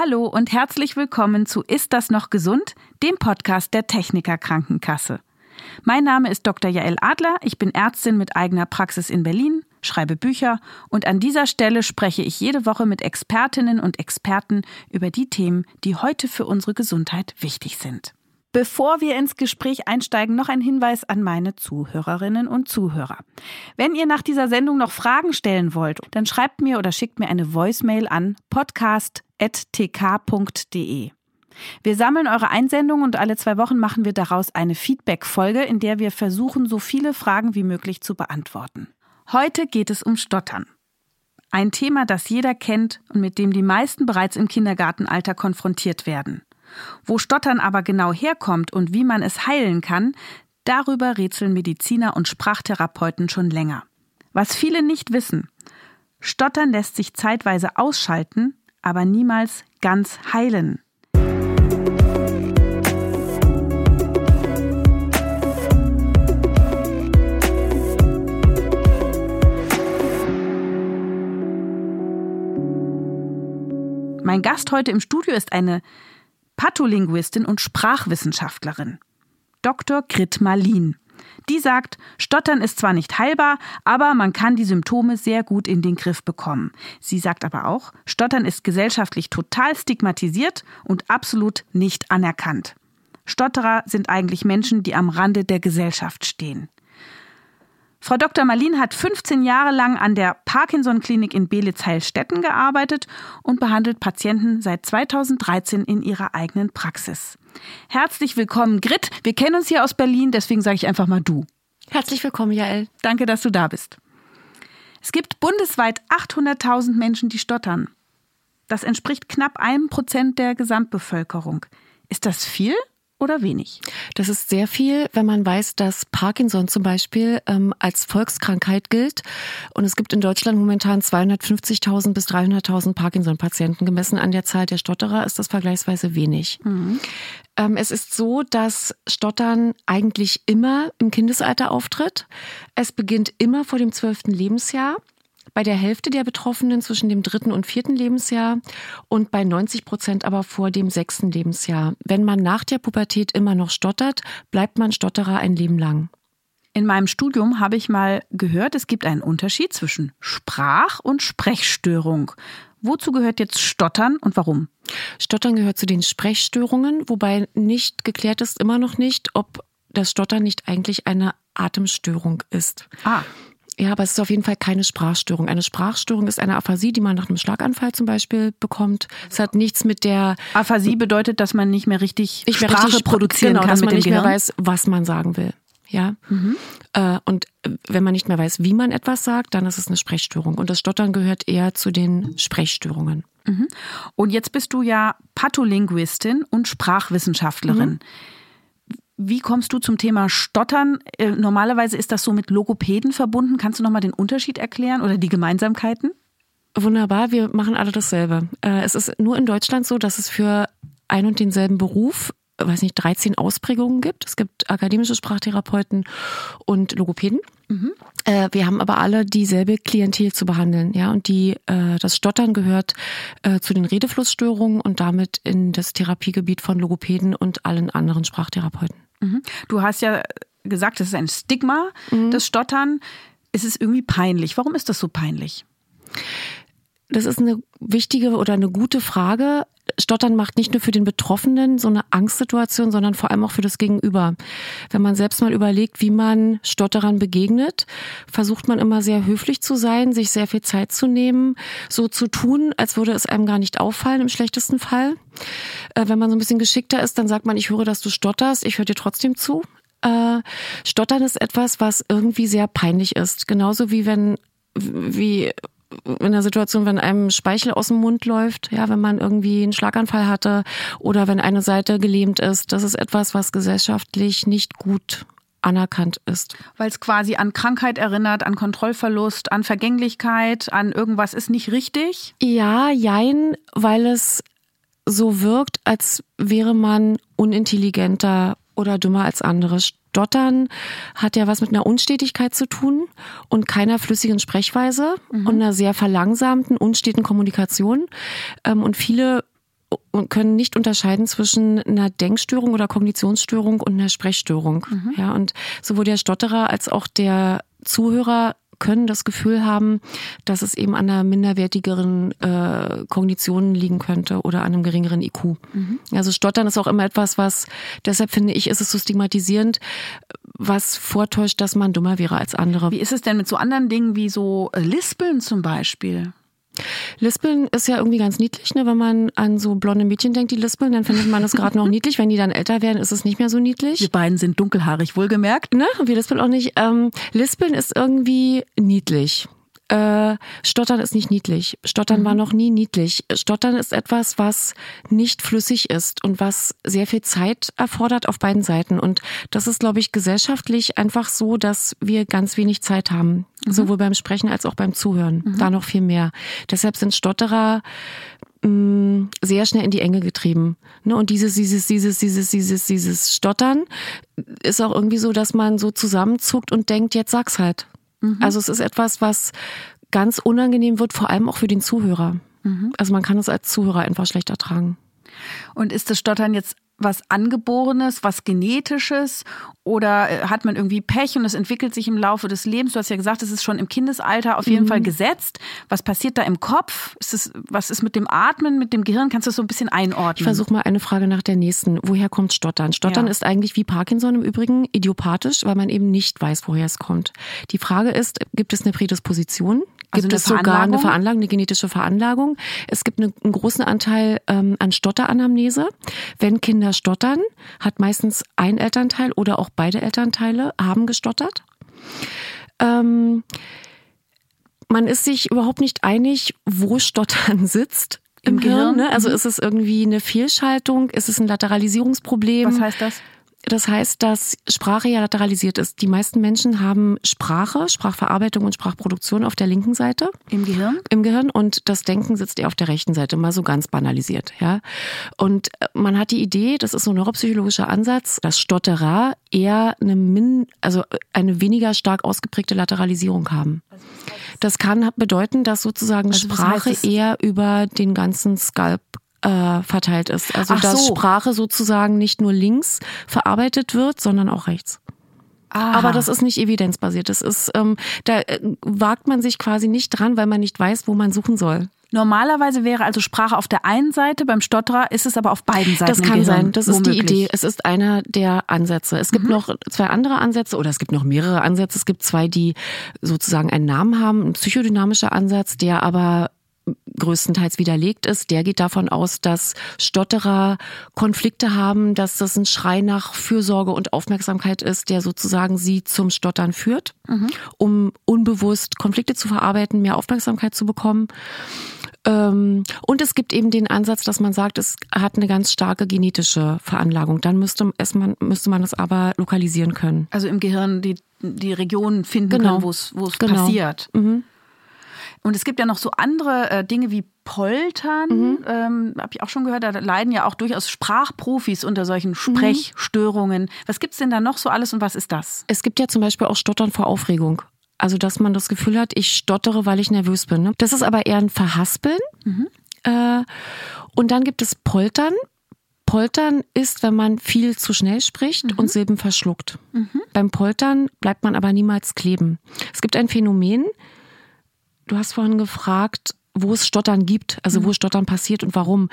Hallo und herzlich willkommen zu Ist das noch gesund? dem Podcast der Techniker Krankenkasse. Mein Name ist Dr. Jael Adler, ich bin Ärztin mit eigener Praxis in Berlin, schreibe Bücher und an dieser Stelle spreche ich jede Woche mit Expertinnen und Experten über die Themen, die heute für unsere Gesundheit wichtig sind. Bevor wir ins Gespräch einsteigen, noch ein Hinweis an meine Zuhörerinnen und Zuhörer. Wenn ihr nach dieser Sendung noch Fragen stellen wollt, dann schreibt mir oder schickt mir eine Voicemail an podcast.tk.de. Wir sammeln eure Einsendungen und alle zwei Wochen machen wir daraus eine Feedback-Folge, in der wir versuchen, so viele Fragen wie möglich zu beantworten. Heute geht es um Stottern. Ein Thema, das jeder kennt und mit dem die meisten bereits im Kindergartenalter konfrontiert werden. Wo Stottern aber genau herkommt und wie man es heilen kann, darüber rätseln Mediziner und Sprachtherapeuten schon länger. Was viele nicht wissen, Stottern lässt sich zeitweise ausschalten, aber niemals ganz heilen. Mein Gast heute im Studio ist eine Patholinguistin und Sprachwissenschaftlerin, Dr. Grit Malin. Die sagt, Stottern ist zwar nicht heilbar, aber man kann die Symptome sehr gut in den Griff bekommen. Sie sagt aber auch, Stottern ist gesellschaftlich total stigmatisiert und absolut nicht anerkannt. Stotterer sind eigentlich Menschen, die am Rande der Gesellschaft stehen. Frau Dr. Marlin hat 15 Jahre lang an der Parkinson-Klinik in Belitz-Heilstätten gearbeitet und behandelt Patienten seit 2013 in ihrer eigenen Praxis. Herzlich willkommen, Grit. Wir kennen uns hier aus Berlin, deswegen sage ich einfach mal du. Herzlich willkommen, Jael. Danke, dass du da bist. Es gibt bundesweit 800.000 Menschen, die stottern. Das entspricht knapp einem Prozent der Gesamtbevölkerung. Ist das viel oder wenig? Das ist sehr viel, wenn man weiß, dass Parkinson zum Beispiel ähm, als Volkskrankheit gilt. Und es gibt in Deutschland momentan 250.000 bis 300.000 Parkinson-Patienten. Gemessen an der Zahl der Stotterer ist das vergleichsweise wenig. Mhm. Ähm, es ist so, dass Stottern eigentlich immer im Kindesalter auftritt. Es beginnt immer vor dem zwölften Lebensjahr bei der Hälfte der Betroffenen zwischen dem dritten und vierten Lebensjahr und bei 90 Prozent aber vor dem sechsten Lebensjahr. Wenn man nach der Pubertät immer noch stottert, bleibt man Stotterer ein Leben lang. In meinem Studium habe ich mal gehört, es gibt einen Unterschied zwischen Sprach- und Sprechstörung. Wozu gehört jetzt Stottern und warum? Stottern gehört zu den Sprechstörungen, wobei nicht geklärt ist immer noch nicht, ob das Stottern nicht eigentlich eine Atemstörung ist. Ah. Ja, aber es ist auf jeden Fall keine Sprachstörung. Eine Sprachstörung ist eine Aphasie, die man nach einem Schlaganfall zum Beispiel bekommt. Es hat nichts mit der Aphasie bedeutet, dass man nicht mehr richtig nicht Sprache richtig produzieren genau, kann dass man nicht Gehirn. mehr weiß, was man sagen will. Ja. Mhm. Äh, und wenn man nicht mehr weiß, wie man etwas sagt, dann ist es eine Sprechstörung. Und das Stottern gehört eher zu den Sprechstörungen. Mhm. Und jetzt bist du ja Patholinguistin und Sprachwissenschaftlerin. Mhm. Wie kommst du zum Thema Stottern? Äh, normalerweise ist das so mit Logopäden verbunden. Kannst du nochmal den Unterschied erklären oder die Gemeinsamkeiten? Wunderbar, wir machen alle dasselbe. Äh, es ist nur in Deutschland so, dass es für ein und denselben Beruf weiß nicht, 13 Ausprägungen gibt. Es gibt akademische Sprachtherapeuten und Logopäden. Mhm. Äh, wir haben aber alle dieselbe Klientel zu behandeln, ja. Und die, äh, das Stottern gehört äh, zu den Redeflussstörungen und damit in das Therapiegebiet von Logopäden und allen anderen Sprachtherapeuten. Mhm. Du hast ja gesagt, das ist ein Stigma, mhm. das Stottern. Es ist irgendwie peinlich. Warum ist das so peinlich? Das ist eine wichtige oder eine gute Frage. Stottern macht nicht nur für den Betroffenen so eine Angstsituation, sondern vor allem auch für das Gegenüber. Wenn man selbst mal überlegt, wie man Stotterern begegnet, versucht man immer sehr höflich zu sein, sich sehr viel Zeit zu nehmen, so zu tun, als würde es einem gar nicht auffallen im schlechtesten Fall. Äh, wenn man so ein bisschen geschickter ist, dann sagt man, ich höre, dass du stotterst, ich höre dir trotzdem zu. Äh, Stottern ist etwas, was irgendwie sehr peinlich ist. Genauso wie wenn wie in der Situation, wenn einem Speichel aus dem Mund läuft, ja, wenn man irgendwie einen Schlaganfall hatte oder wenn eine Seite gelähmt ist, das ist etwas, was gesellschaftlich nicht gut anerkannt ist. Weil es quasi an Krankheit erinnert, an Kontrollverlust, an Vergänglichkeit, an irgendwas ist nicht richtig? Ja, jein, weil es so wirkt, als wäre man unintelligenter oder dümmer als andere. Stottern hat ja was mit einer Unstetigkeit zu tun und keiner flüssigen Sprechweise mhm. und einer sehr verlangsamten, unsteten Kommunikation. Ähm, und viele können nicht unterscheiden zwischen einer Denkstörung oder Kognitionsstörung und einer Sprechstörung. Mhm. Ja, und sowohl der Stotterer als auch der Zuhörer können das Gefühl haben, dass es eben an einer minderwertigeren äh, Kognition liegen könnte oder an einem geringeren IQ. Mhm. Also Stottern ist auch immer etwas, was, deshalb finde ich, ist es so stigmatisierend, was vortäuscht, dass man dummer wäre als andere. Wie ist es denn mit so anderen Dingen wie so äh, Lispeln zum Beispiel? Lispeln ist ja irgendwie ganz niedlich, ne? wenn man an so blonde Mädchen denkt, die lispeln, dann findet man das gerade noch niedlich. Wenn die dann älter werden, ist es nicht mehr so niedlich. Wir beiden sind dunkelhaarig, wohlgemerkt. Ne? Wir lispeln auch nicht. Ähm, lispeln ist irgendwie niedlich. Äh, Stottern ist nicht niedlich. Stottern mhm. war noch nie niedlich. Stottern ist etwas, was nicht flüssig ist und was sehr viel Zeit erfordert auf beiden Seiten. Und das ist, glaube ich, gesellschaftlich einfach so, dass wir ganz wenig Zeit haben. Mhm. Sowohl beim Sprechen als auch beim Zuhören. Mhm. Da noch viel mehr. Deshalb sind Stotterer mh, mm, sehr schnell in die Enge getrieben. Ne? Und dieses, dieses, dieses, dieses, dieses, dieses Stottern ist auch irgendwie so, dass man so zusammenzuckt und denkt, jetzt sag's halt. Mhm. Also es ist etwas, was ganz unangenehm wird, vor allem auch für den Zuhörer. Mhm. Also man kann es als Zuhörer einfach schlecht ertragen. Und ist das Stottern jetzt was Angeborenes, was Genetisches oder äh, hat man irgendwie Pech und es entwickelt sich im Laufe des Lebens? Du hast ja gesagt, es ist schon im Kindesalter auf jeden mhm. Fall gesetzt. Was passiert da im Kopf? Ist es, was ist mit dem Atmen, mit dem Gehirn? Kannst du das so ein bisschen einordnen? Ich versuche mal eine Frage nach der nächsten. Woher kommt Stottern? Stottern ja. ist eigentlich wie Parkinson im Übrigen idiopathisch, weil man eben nicht weiß, woher es kommt. Die Frage ist, gibt es eine Prädisposition? Also gibt es sogar eine Veranlagung, eine genetische Veranlagung. Es gibt einen, einen großen Anteil ähm, an Stotteranamnese. Wenn Kinder stottern, hat meistens ein Elternteil oder auch beide Elternteile haben gestottert. Ähm, man ist sich überhaupt nicht einig, wo Stottern sitzt im, Im Gehirn. Gehirn ne? Also mhm. ist es irgendwie eine Fehlschaltung? Ist es ein Lateralisierungsproblem? Was heißt das? Das heißt, dass Sprache ja lateralisiert ist. Die meisten Menschen haben Sprache, Sprachverarbeitung und Sprachproduktion auf der linken Seite. Im Gehirn? Im Gehirn und das Denken sitzt eher auf der rechten Seite, mal so ganz banalisiert, ja. Und äh, man hat die Idee, das ist so ein neuropsychologischer Ansatz, dass Stotterer eher eine min, also eine weniger stark ausgeprägte Lateralisierung haben. Das kann bedeuten, dass sozusagen also Sprache eher über den ganzen Skalp äh, verteilt ist. Also Ach dass so. Sprache sozusagen nicht nur links verarbeitet wird, sondern auch rechts. Aha. Aber das ist nicht evidenzbasiert. Das ist, ähm, da äh, wagt man sich quasi nicht dran, weil man nicht weiß, wo man suchen soll. Normalerweise wäre also Sprache auf der einen Seite, beim Stotterer ist es aber auf beiden Seiten. Das kann sein, das ist die Idee. Es ist einer der Ansätze. Es gibt mhm. noch zwei andere Ansätze oder es gibt noch mehrere Ansätze. Es gibt zwei, die sozusagen einen Namen haben, ein psychodynamischer Ansatz, der aber größtenteils widerlegt ist, der geht davon aus, dass Stotterer Konflikte haben, dass das ein Schrei nach Fürsorge und Aufmerksamkeit ist, der sozusagen sie zum Stottern führt, mhm. um unbewusst Konflikte zu verarbeiten, mehr Aufmerksamkeit zu bekommen. Ähm, und es gibt eben den Ansatz, dass man sagt, es hat eine ganz starke genetische Veranlagung. Dann müsste, es man, müsste man es aber lokalisieren können. Also im Gehirn die, die Regionen finden genau. können, wo es genau. passiert. Mhm. Und es gibt ja noch so andere äh, Dinge wie Poltern, mhm. ähm, habe ich auch schon gehört, da leiden ja auch durchaus Sprachprofis unter solchen mhm. Sprechstörungen. Was gibt's denn da noch so alles und was ist das? Es gibt ja zum Beispiel auch Stottern vor Aufregung. Also, dass man das Gefühl hat, ich stottere, weil ich nervös bin. Ne? Das ist aber eher ein Verhaspeln. Mhm. Äh, und dann gibt es Poltern. Poltern ist, wenn man viel zu schnell spricht mhm. und Silben verschluckt. Mhm. Beim Poltern bleibt man aber niemals kleben. Es gibt ein Phänomen, Du hast vorhin gefragt, wo es Stottern gibt, also wo mhm. Stottern passiert und warum.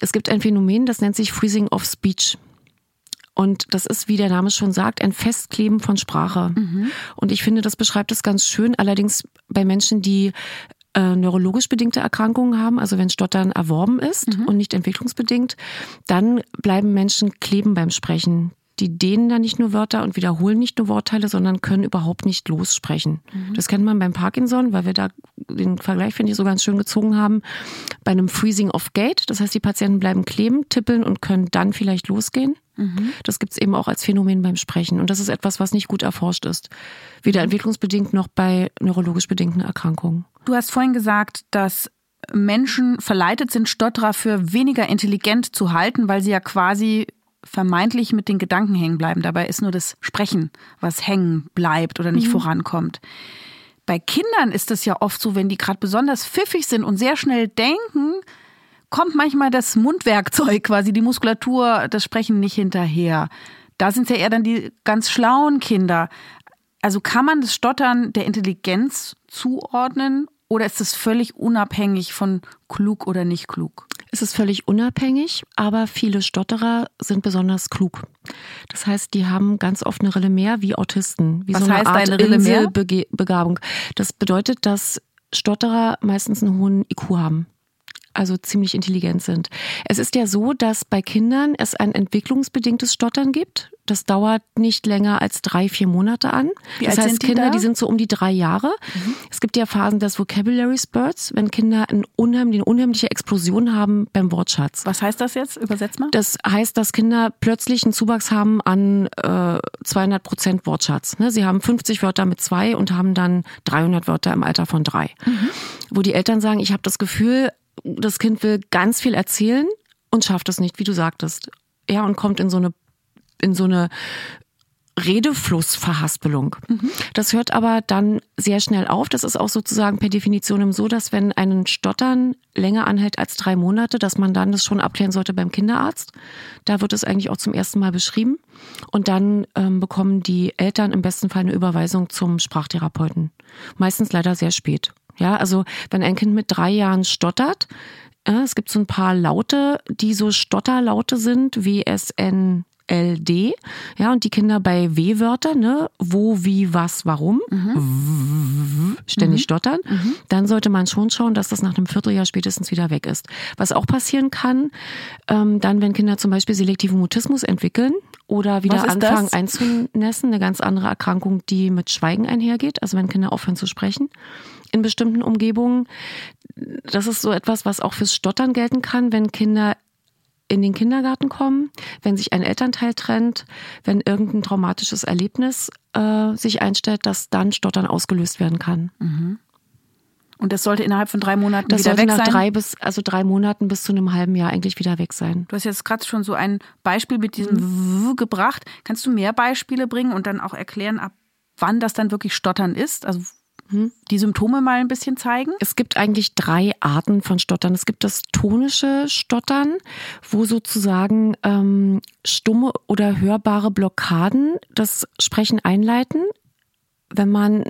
Es gibt ein Phänomen, das nennt sich Freezing of Speech. Und das ist, wie der Name schon sagt, ein Festkleben von Sprache. Mhm. Und ich finde, das beschreibt es ganz schön. Allerdings bei Menschen, die äh, neurologisch bedingte Erkrankungen haben, also wenn Stottern erworben ist mhm. und nicht entwicklungsbedingt, dann bleiben Menschen kleben beim Sprechen die dehnen dann nicht nur Wörter und wiederholen nicht nur Wortteile, sondern können überhaupt nicht lossprechen. Mhm. Das kennt man beim Parkinson, weil wir da den Vergleich, finde ich, so ganz schön gezogen haben, bei einem Freezing of Gate. Das heißt, die Patienten bleiben kleben, tippeln und können dann vielleicht losgehen. Mhm. Das gibt es eben auch als Phänomen beim Sprechen. Und das ist etwas, was nicht gut erforscht ist. Weder mhm. entwicklungsbedingt noch bei neurologisch bedingten Erkrankungen. Du hast vorhin gesagt, dass Menschen verleitet sind, Stotterer für weniger intelligent zu halten, weil sie ja quasi vermeintlich mit den Gedanken hängen bleiben. Dabei ist nur das Sprechen, was hängen bleibt oder nicht mhm. vorankommt. Bei Kindern ist es ja oft so, wenn die gerade besonders pfiffig sind und sehr schnell denken, kommt manchmal das Mundwerkzeug quasi, die Muskulatur, das Sprechen nicht hinterher. Da sind es ja eher dann die ganz schlauen Kinder. Also kann man das Stottern der Intelligenz zuordnen oder ist es völlig unabhängig von klug oder nicht klug? Es ist völlig unabhängig, aber viele Stotterer sind besonders klug. Das heißt, die haben ganz oft eine Rille mehr wie Autisten, wie Was so eine heißt Art eine Rille mehr? Inselbegabung. Das bedeutet, dass Stotterer meistens einen hohen IQ haben. Also ziemlich intelligent sind. Es ist ja so, dass bei Kindern es ein entwicklungsbedingtes Stottern gibt. Das dauert nicht länger als drei, vier Monate an. Wie das alt heißt, sind die Kinder, da? Mhm. die sind so um die drei Jahre. Es gibt ja Phasen des Vocabulary Spurts, wenn Kinder eine unheimliche, Explosion haben beim Wortschatz. Was heißt das jetzt? Übersetz mal. Das heißt, dass Kinder plötzlich einen Zuwachs haben an äh, 200 Prozent Wortschatz. Ne? Sie haben 50 Wörter mit zwei und haben dann 300 Wörter im Alter von drei. Wo die Eltern sagen, ich habe das Gefühl, das Kind will ganz viel erzählen und schafft es nicht, wie du sagtest. Ja, und kommt in so eine in so eine Redeflussverhaspelung. Das hört aber dann sehr schnell auf. Das ist auch sozusagen per Definition so, dass wenn ein Stottern länger anhält als drei Monate, dass man dann das schon abklären sollte beim Kinderarzt. Da wird es eigentlich auch zum ersten Mal beschrieben. Und dann ähm, bekommen die Eltern im besten Fall eine Überweisung zum Sprachtherapeuten. Meistens leider sehr spät. Ja, also wenn ein Kind mit drei Jahren stottert, ja, es gibt so ein paar Laute, die so Stotterlaute sind, wie S, N, L, D. Ja, und die Kinder bei W-Wörtern, ne, wo, wie, was, warum, ständig stottern, dann sollte man schon schauen, dass das nach einem Vierteljahr spätestens wieder weg ist. Was auch passieren kann, ähm, dann, wenn Kinder zum Beispiel selektiven Mutismus entwickeln oder wieder anfangen das? einzunässen, eine ganz andere Erkrankung, die mit Schweigen einhergeht, also wenn Kinder aufhören zu sprechen in bestimmten Umgebungen. Das ist so etwas, was auch fürs Stottern gelten kann, wenn Kinder in den Kindergarten kommen, wenn sich ein Elternteil trennt, wenn irgendein traumatisches Erlebnis äh, sich einstellt, dass dann Stottern ausgelöst werden kann. Und das sollte innerhalb von drei Monaten Das wieder sollte weg nach sein. drei bis also drei Monaten bis zu einem halben Jahr eigentlich wieder weg sein. Du hast jetzt gerade schon so ein Beispiel mit diesem Mhm. W gebracht. Kannst du mehr Beispiele bringen und dann auch erklären, ab wann das dann wirklich Stottern ist? Also Mhm. Die Symptome mal ein bisschen zeigen? Es gibt eigentlich drei Arten von Stottern. Es gibt das tonische Stottern, wo sozusagen ähm, stumme oder hörbare Blockaden das Sprechen einleiten, wenn man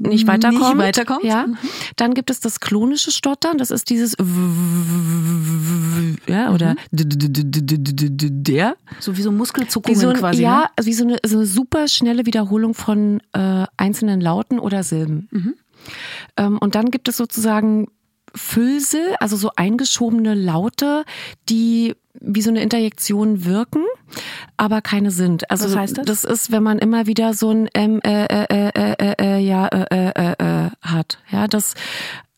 nicht weiterkommt. Nicht weiterkommt? Ja. Dann gibt es das klonische Stottern, das ist dieses ja, oder der. So wie so Wie Muskelzuckungen quasi. ja, Ne? also wie so eine, super schnelle Wiederholung von äh, einzelnen Lauten oder Silben. Mhm. Ähm, und dann gibt es sozusagen Füllsel, also so eingeschobene Laute, die wie so eine Interjektion wirken, aber keine sind. Also Was heißt das? Das ist, wenn man immer wieder so ein ähm, äh, äh, äh, äh, äh, ja äh, äh, äh, äh, hat. Ja, das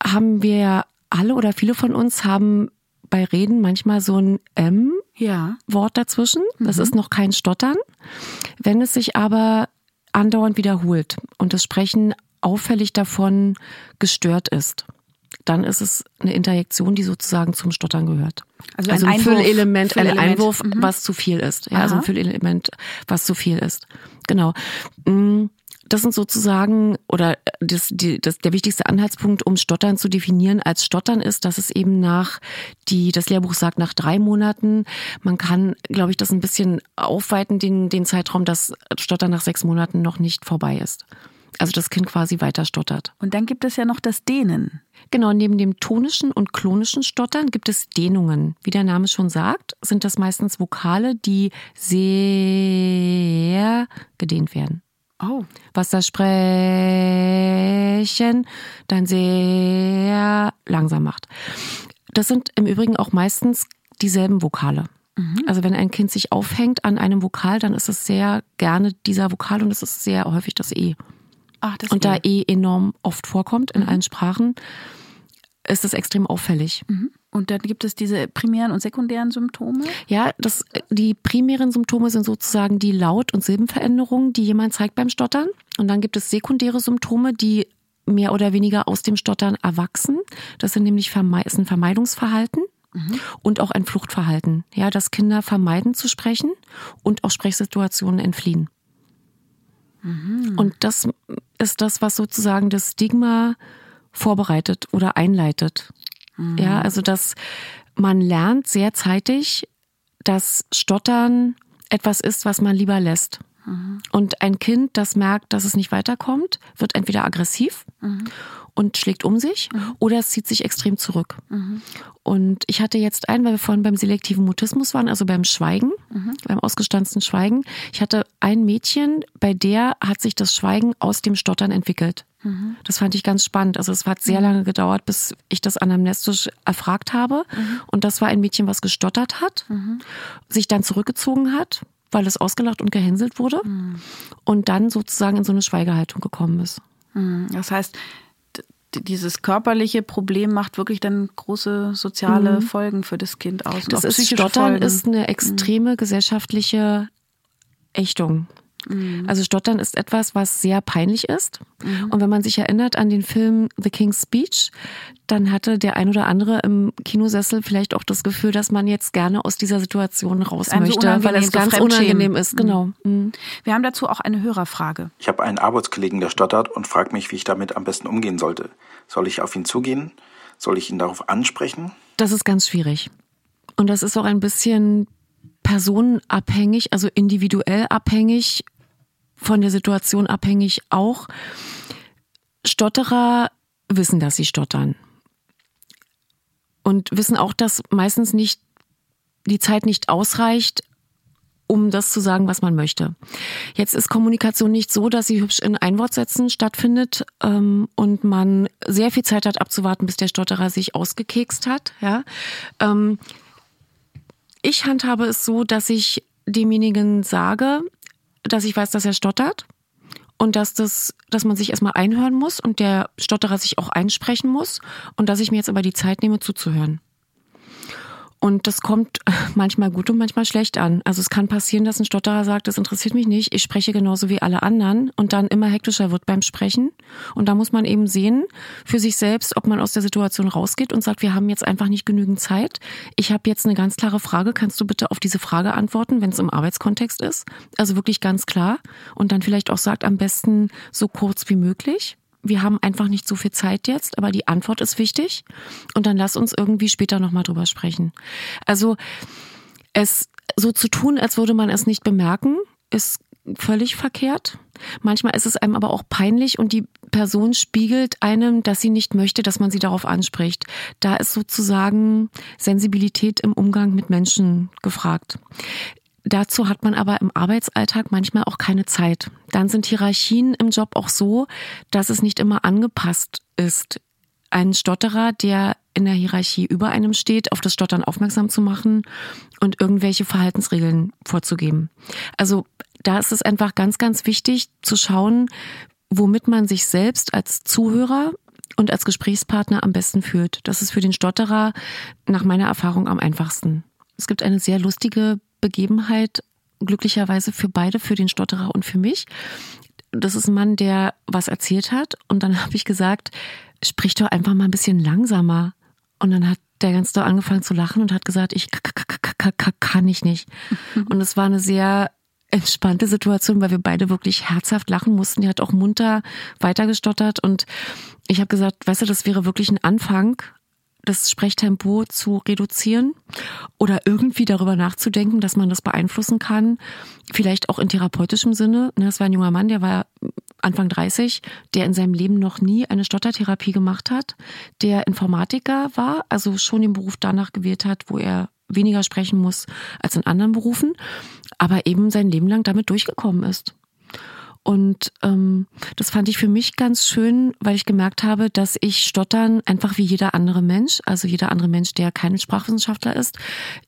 haben wir ja alle oder viele von uns haben bei Reden manchmal so ein M Ja. Wort dazwischen. Das Mhm. ist noch kein Stottern. Wenn es sich aber andauernd wiederholt und das Sprechen auffällig davon gestört ist, dann ist es eine Interjektion, die sozusagen zum Stottern gehört. Also Also, ein ein, Einwurf- Füllelement, ein Füllelement. Einwurf, Mhm. was zu viel ist. Ja, also ein Füllelement, was zu viel ist. Genau. Mm, Das sind sozusagen, oder das, die, das, der wichtigste Anhaltspunkt, um Stottern zu definieren als Stottern ist, dass es eben nach, die, das Lehrbuch sagt, nach drei Monaten, man kann, glaube ich, das ein bisschen aufweiten, den, den Zeitraum, dass Stottern nach sechs Monaten noch nicht vorbei ist. Also das Kind quasi weiter stottert. Und dann gibt es ja noch das Dehnen. Genau, neben dem tonischen und klonischen Stottern gibt es Dehnungen. Wie der Name schon sagt, sind das meistens Vokale, die sehr gedehnt werden. Oh. Was das Sprechen dann sehr langsam macht. Das sind im Übrigen auch meistens dieselben Vokale. Also wenn ein Kind sich aufhängt an einem Vokal, dann ist es sehr gerne dieser Vokal und es ist sehr häufig das E. Ach, das Und da E. E enorm oft vorkommt in allen Sprachen, ist es extrem auffällig. Mhm. Und dann gibt es diese primären und sekundären Symptome. Ja, das, die primären Symptome sind sozusagen die Laut- und Silbenveränderungen, die jemand zeigt beim Stottern. Und dann gibt es sekundäre Symptome, die mehr oder weniger aus dem Stottern erwachsen. Das sind nämlich Verme ist ein Vermeidungsverhalten und auch ein Fluchtverhalten. Ja, dass Kinder vermeiden zu sprechen und auch Sprechsituationen entfliehen. Und das ist das, was sozusagen das Stigma vorbereitet oder einleitet. Mhm. Ja, also dass man lernt sehr zeitig, dass Stottern etwas ist, was man lieber lässt. Mhm. Und ein Kind, das merkt, dass es nicht weiterkommt, wird entweder aggressiv mhm. und schlägt um sich mhm. oder es zieht sich extrem zurück. Mhm. Und ich hatte jetzt einen, weil wir vorhin beim selektiven Mutismus waren, also beim Schweigen, mhm. beim ausgestanzten Schweigen. Ich hatte ein Mädchen, bei der hat sich das Schweigen aus dem Stottern entwickelt. Mhm. Das fand ich ganz spannend. Also es hat sehr mhm. lange gedauert, bis ich das anamnestisch erfragt habe. Und das war ein Mädchen, was gestottert hat, sich dann zurückgezogen hat, weil es ausgelacht und gehänselt wurde mhm. und dann sozusagen in so eine Schweigehaltung gekommen ist. Mhm. Das heißt, dieses körperliche Problem macht wirklich dann große soziale mhm. Folgen für das Kind aus. Das ist Stottern Folgen. ist eine extreme mhm. gesellschaftliche Ächtung. Mhm. Also Stottern ist etwas, was sehr peinlich ist. Mhm. Und wenn man sich erinnert an den Film The King's Speech, dann hatte der ein oder andere im Kinosessel vielleicht auch das Gefühl, dass man jetzt gerne aus dieser Situation raus möchte, so weil es ganz so unangenehm ist. Genau. Mhm. mhm. Wir haben dazu auch eine Hörerfrage. Ich habe einen Arbeitskollegen, der stottert und fragt mich, wie ich damit am besten umgehen sollte. Soll ich auf ihn zugehen? Soll ich ihn darauf ansprechen? Das ist ganz schwierig. Und das ist auch ein bisschen personenabhängig, also individuell abhängig, von der Situation abhängig auch. Stotterer wissen, dass sie stottern. Und wissen auch, dass meistens nicht die Zeit nicht ausreicht, um das zu sagen, was man möchte. Jetzt ist Kommunikation nicht so, dass sie hübsch in Einwortsätzen stattfindet ähm, und man sehr viel Zeit hat abzuwarten, bis der Stotterer sich ausgekekst hat. Ja. Ähm, ich handhabe es so, dass ich demjenigen sage, dass ich weiß, dass er stottert und dass das, dass man sich erstmal einhören muss und der Stotterer sich auch einsprechen muss und dass ich mir jetzt aber die Zeit nehme zuzuhören. Und das kommt manchmal gut und manchmal schlecht an. Also es kann passieren, dass ein Stotterer sagt, das interessiert mich nicht, ich spreche genauso wie alle anderen und dann immer hektischer wird beim Sprechen. Und da muss man eben sehen für sich selbst, ob man aus der Situation rausgeht und sagt, wir haben jetzt einfach nicht genügend Zeit. Ich habe jetzt eine ganz klare Frage, kannst du bitte auf diese Frage antworten, wenn es im Arbeitskontext ist? Also wirklich ganz klar. Und dann vielleicht auch sagt, am besten so kurz wie möglich wir haben einfach nicht so viel Zeit jetzt, aber die Antwort ist wichtig. Und dann lass uns irgendwie später nochmal drüber sprechen. Also es so zu tun, als würde man es nicht bemerken, ist völlig verkehrt. Manchmal ist es einem aber auch peinlich und die Person spiegelt einem, dass sie nicht möchte, dass man sie darauf anspricht. Da ist sozusagen Sensibilität im Umgang mit Menschen gefragt. Dazu hat man aber im Arbeitsalltag manchmal auch keine Zeit. Dann sind Hierarchien im Job auch so, dass es nicht immer angepasst ist. Ein Stotterer, der in der Hierarchie über einem steht, auf das Stottern aufmerksam zu machen und irgendwelche Verhaltensregeln vorzugeben. Also da ist es einfach ganz, ganz wichtig zu schauen, womit man sich selbst als Zuhörer und als Gesprächspartner am besten fühlt. Das ist für den Stotterer nach meiner Erfahrung am einfachsten. Es gibt eine sehr lustige Begebenheit, glücklicherweise für beide, für den Stotterer und für mich. Das ist ein Mann, der was erzählt hat und dann habe ich gesagt, sprich doch einfach mal ein bisschen langsamer. Und dann hat der ganz doll angefangen zu lachen und hat gesagt, ich kann ich nicht. Und es war eine sehr entspannte Situation, weil wir beide wirklich herzhaft lachen mussten. Die hat auch munter weitergestottert und ich habe gesagt, weißt du, das wäre wirklich ein Anfang, das Sprechtempo zu reduzieren oder irgendwie darüber nachzudenken, dass man das beeinflussen kann. Vielleicht auch in therapeutischem Sinne. Das war ein junger Mann, der war Anfang 30, der in seinem Leben noch nie eine Stottertherapie gemacht hat, der Informatiker war, also schon den Beruf danach gewählt hat, wo er weniger sprechen muss als in anderen Berufen, aber eben sein Leben lang damit durchgekommen ist. Und ähm, das fand ich für mich ganz schön, weil ich gemerkt habe, dass ich Stottern einfach wie jeder andere Mensch, also jeder andere Mensch, der kein Sprachwissenschaftler ist,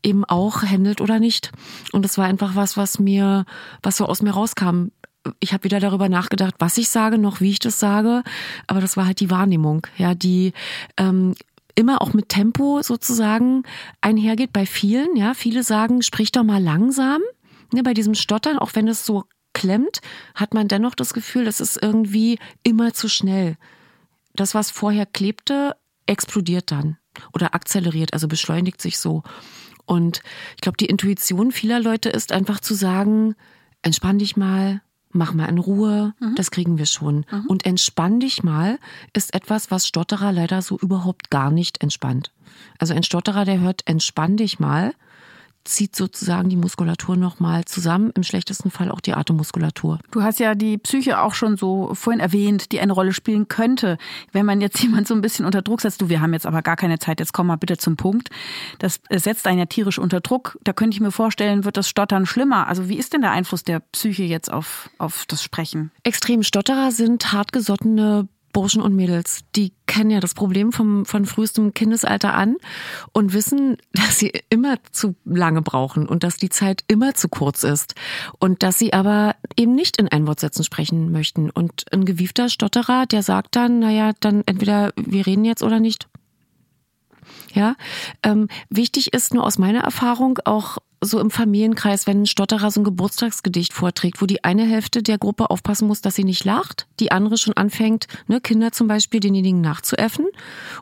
eben auch handelt oder nicht. Und das war einfach was, was mir, was so aus mir rauskam. Ich habe wieder darüber nachgedacht, was ich sage, noch wie ich das sage, aber das war halt die Wahrnehmung, ja, die ähm, immer auch mit Tempo sozusagen einhergeht bei vielen. Ja, viele sagen, sprich doch mal langsam. Ja, bei diesem Stottern, auch wenn es so klemmt, hat man dennoch das Gefühl, das ist irgendwie immer zu schnell. Das, was vorher klebte, explodiert dann oder akzeleriert, also beschleunigt sich so. Und ich glaube, die Intuition vieler Leute ist einfach zu sagen, entspann dich mal, mach mal in Ruhe, mhm. das kriegen wir schon. Mhm. Und entspann dich mal ist etwas, was Stotterer leider so überhaupt gar nicht entspannt. Also ein Stotterer, der hört, entspann dich mal, zieht sozusagen die Muskulatur nochmal zusammen, im schlechtesten Fall auch die Atemmuskulatur. Du hast ja die Psyche auch schon so vorhin erwähnt, die eine Rolle spielen könnte. Wenn man jetzt jemand so ein bisschen unter Druck setzt, du, wir haben jetzt aber gar keine Zeit, jetzt komm mal bitte zum Punkt. Das setzt einen ja tierisch unter Druck. Da könnte ich mir vorstellen, wird das Stottern schlimmer. Also wie ist denn der Einfluss der Psyche jetzt auf, auf das Sprechen? Extrem Stotterer sind hartgesottene Burschen und Mädels, die kennen ja das Problem vom, von frühestem Kindesalter an und wissen, dass sie immer zu lange brauchen und dass die Zeit immer zu kurz ist und dass sie aber eben nicht in Einwortsätzen sprechen möchten. Und ein gewiefter Stotterer, der sagt dann, naja, dann entweder wir reden jetzt oder nicht. Ja, ähm, wichtig ist nur aus meiner Erfahrung auch so im Familienkreis, wenn ein Stotterer so ein Geburtstagsgedicht vorträgt, wo die eine Hälfte der Gruppe aufpassen muss, dass sie nicht lacht, die andere schon anfängt, ne, Kinder zum Beispiel denjenigen nachzuäffen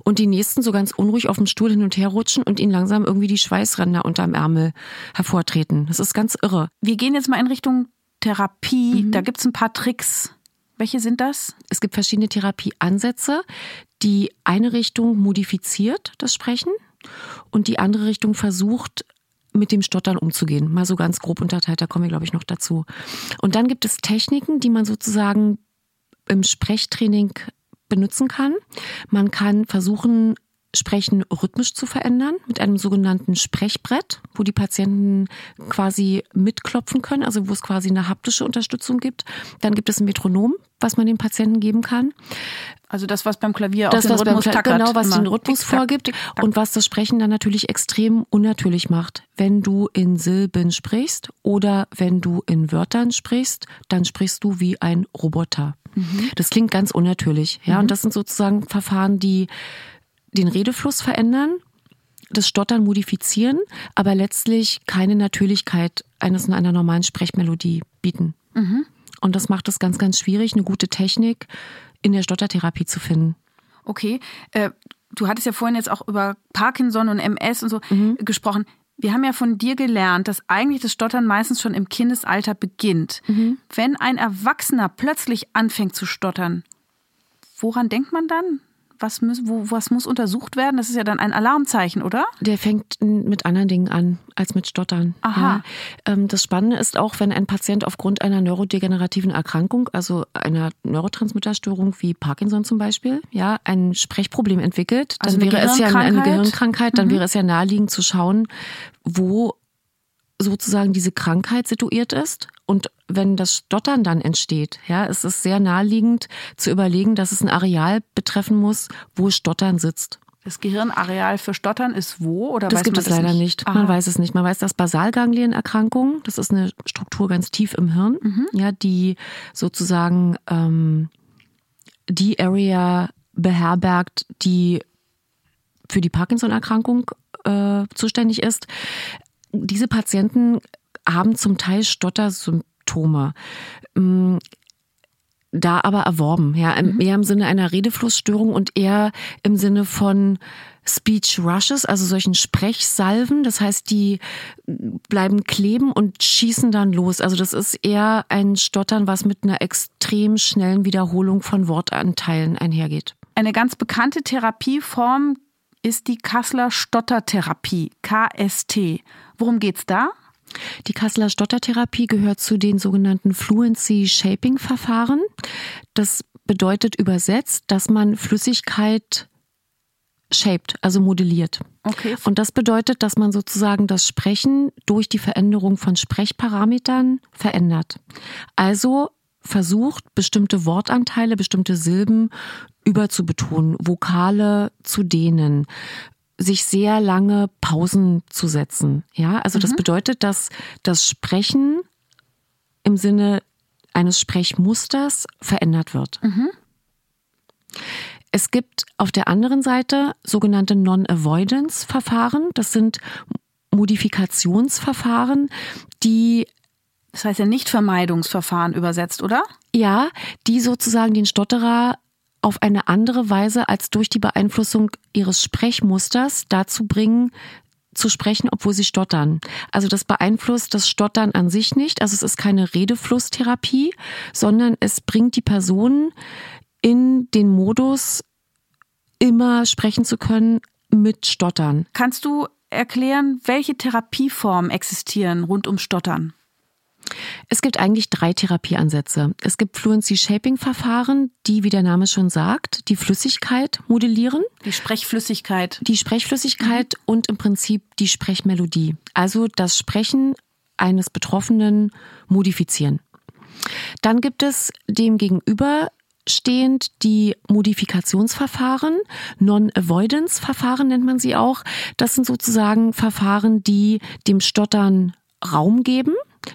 und die nächsten so ganz unruhig auf dem Stuhl hin und her rutschen und ihnen langsam irgendwie die Schweißränder unterm Ärmel hervortreten. Das ist ganz irre. Wir gehen jetzt mal in Richtung Therapie. Mhm. Da gibt's ein paar Tricks. Welche sind das? Es gibt verschiedene Therapieansätze. Die eine Richtung modifiziert das Sprechen und die andere Richtung versucht, mit dem Stottern umzugehen. Mal so ganz grob unterteilt, da kommen wir, glaube ich, noch dazu. Und dann gibt es Techniken, die man sozusagen im Sprechtraining benutzen kann. Man kann versuchen, Sprechen rhythmisch zu verändern mit einem sogenannten Sprechbrett, wo die Patienten quasi mitklopfen können, also wo es quasi eine haptische Unterstützung gibt. Dann gibt es ein Metronom, was man den Patienten geben kann. Also das, was beim Klavier das, auch den Rhythmus beim, tackert. Genau, was immer. den Rhythmus Tick, vorgibt tick, und was das Sprechen dann natürlich extrem unnatürlich macht. Wenn du in Silben sprichst oder wenn du in Wörtern sprichst, dann sprichst du wie ein Roboter. Mhm. Das klingt ganz unnatürlich. Ja, mhm. und das sind sozusagen Verfahren, die den Redefluss verändern, das Stottern modifizieren, aber letztlich keine Natürlichkeit eines einer normalen Sprechmelodie bieten. Mhm. Und das macht es ganz, ganz schwierig, eine gute Technik in der Stottertherapie zu finden. Okay. Äh, du hattest ja vorhin jetzt auch über Parkinson und MS und so mhm. gesprochen. Wir haben ja von dir gelernt, dass eigentlich das Stottern meistens schon im Kindesalter beginnt. Mhm. Wenn ein Erwachsener plötzlich anfängt zu stottern, woran denkt man dann? Was, muss, wo, was muss untersucht werden? Das ist ja dann ein Alarmzeichen, oder? Der fängt mit anderen Dingen an als mit Stottern. Aha. Ja. Ähm, das Spannende ist auch, wenn ein Patient aufgrund einer neurodegenerativen Erkrankung, also einer Neurotransmitterstörung wie Parkinson zum Beispiel, ja, ein Sprechproblem entwickelt, dann also wäre es ja eine Gehirnkrankheit, dann mhm. wäre es ja naheliegend zu schauen, wo sozusagen diese Krankheit situiert ist. Und wenn das Stottern dann entsteht, ja, ist es sehr naheliegend zu überlegen, dass es ein Areal betreffen muss, wo Stottern sitzt. Das Gehirnareal für Stottern ist wo? Oder das gibt es das leider nicht. nicht. Man weiß es nicht. Man weiß, dass Basalganglienerkrankung, das ist eine Struktur ganz tief im Hirn, mhm. ja, die sozusagen ähm, die Area beherbergt, die für die Parkinson-Erkrankung äh, zuständig ist diese Patienten haben zum Teil Stottersymptome. Mm, da aber erworben, ja, mhm. eher im Sinne einer Redeflussstörung und eher im Sinne von Speech Rushes, also solchen Sprechsalven. Das heißt, die bleiben kleben und schießen dann los. Also das ist eher ein Stottern, was mit einer extrem schnellen Wiederholung von Wortanteilen einhergeht. Eine ganz bekannte Therapieform ist die Kassler Stottertherapie, KST. Worum geht's da? Die Kasseler Stottertherapie gehört zu den sogenannten Fluency Shaping Verfahren. Das bedeutet übersetzt, dass man Flüssigkeit shaped, also modelliert. Okay. Und das bedeutet, dass man sozusagen das Sprechen durch die Veränderung von Sprechparametern verändert. Also versucht, bestimmte Wortanteile, bestimmte Silben überzubetonen, Vokale zu dehnen, sich sehr lange Pausen zu setzen. Ja, also mhm. das bedeutet, dass das Sprechen im Sinne eines Sprechmusters verändert wird. Mhm. Es gibt auf der anderen Seite sogenannte Non-Avoidance-Verfahren. Das sind Modifikationsverfahren, die das heißt ja nicht Vermeidungsverfahren übersetzt, oder? Ja, die sozusagen den Stotterer auf eine andere Weise als durch die Beeinflussung ihres Sprechmusters dazu bringen, zu sprechen, obwohl sie stottern. Also das beeinflusst das Stottern an sich nicht. Also es ist keine Redeflusstherapie, sondern es bringt die Person in den Modus, immer sprechen zu können mit Stottern. Kannst du erklären, welche Therapieformen existieren rund um Stottern? Es gibt eigentlich drei Therapieansätze. Es gibt Fluency Shaping Verfahren, die, wie der Name schon sagt, die Flüssigkeit modellieren. Die Sprechflüssigkeit. Die Sprechflüssigkeit mhm. und im Prinzip die Sprechmelodie. Also das Sprechen eines Betroffenen modifizieren. Dann gibt es dem gegenüber stehend die Modifikationsverfahren, Non-Avoidance-Verfahren nennt man sie auch. Das sind sozusagen Verfahren, die dem Stottern Raum geben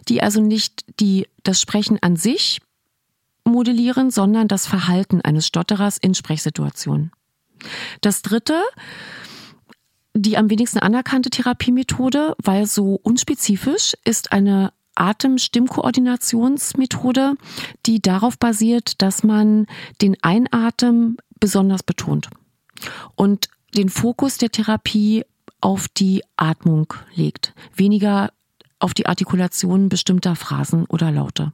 die also nicht die, das Sprechen an sich modellieren, sondern das Verhalten eines Stotterers in Sprechsituationen. Das dritte, die am wenigsten anerkannte Therapiemethode, weil so unspezifisch, ist eine Atem-Stimmkoordinationsmethode, die darauf basiert, dass man den Einatmen besonders betont und den Fokus der Therapie auf die Atmung legt. Weniger auf die Artikulation bestimmter Phrasen oder Laute.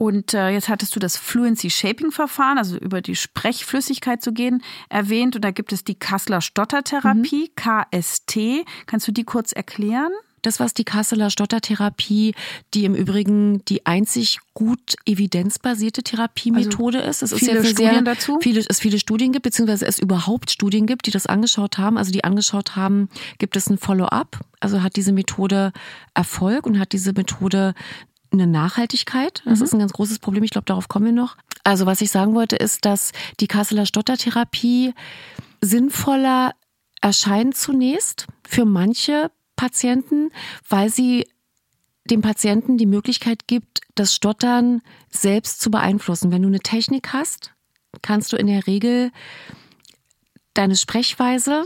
Und äh, jetzt hattest du das Fluency Shaping Verfahren, also über die Sprechflüssigkeit zu gehen, erwähnt. Und da gibt es die Kasseler Stottertherapie, mhm. KST. Kannst du die kurz erklären? Das, was die Kasseler Stottertherapie, die im Übrigen die einzig gut evidenzbasierte Therapiemethode also ist. Es viele ist ja Studien sehr, dazu? Viele, es viele Studien gibt, beziehungsweise es überhaupt Studien gibt, die das angeschaut haben. Also die angeschaut haben, gibt es ein Follow-up? Also hat diese Methode Erfolg und hat diese Methode eine Nachhaltigkeit. Das mhm. ist ein ganz großes Problem. Ich glaube, darauf kommen wir noch. Also was ich sagen wollte, ist, dass die Kasseler Stottertherapie sinnvoller erscheint zunächst für manche Patienten, weil sie dem Patienten die Möglichkeit gibt, das Stottern selbst zu beeinflussen. Wenn du eine Technik hast, kannst du in der Regel deine Sprechweise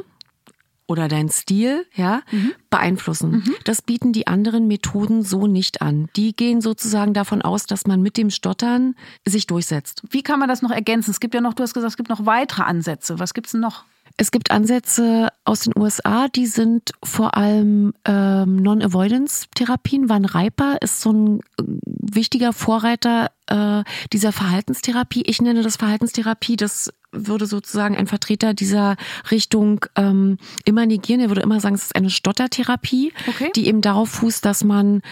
oder deinen Stil ja, mhm. beeinflussen. Mhm. Das bieten die anderen Methoden so nicht an. Die gehen sozusagen davon aus, dass man mit dem Stottern sich durchsetzt. Wie kann man das noch ergänzen? Es gibt ja noch, du hast gesagt, es gibt noch weitere Ansätze. Was gibt es denn noch? Es gibt Ansätze aus den USA, die sind vor allem ähm, Non-Avoidance-Therapien. Van Reiper ist so ein äh, wichtiger Vorreiter äh, dieser Verhaltenstherapie. Ich nenne das Verhaltenstherapie, das würde sozusagen ein Vertreter dieser Richtung ähm, immer negieren. Er würde immer sagen, es ist eine Stottertherapie, okay. die eben darauf fußt, dass man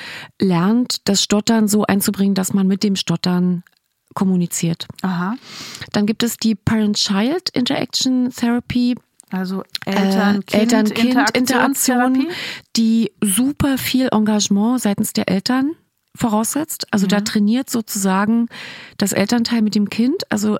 lernt, das Stottern so einzubringen, dass man mit dem Stottern kommuniziert. Aha. Dann gibt es die Parent-Child Interaction Therapy. Also Eltern-Kind-Interaktion, Eltern die super viel Engagement seitens der Eltern voraussetzt. Also ja. da trainiert sozusagen das Elternteil mit dem Kind. Also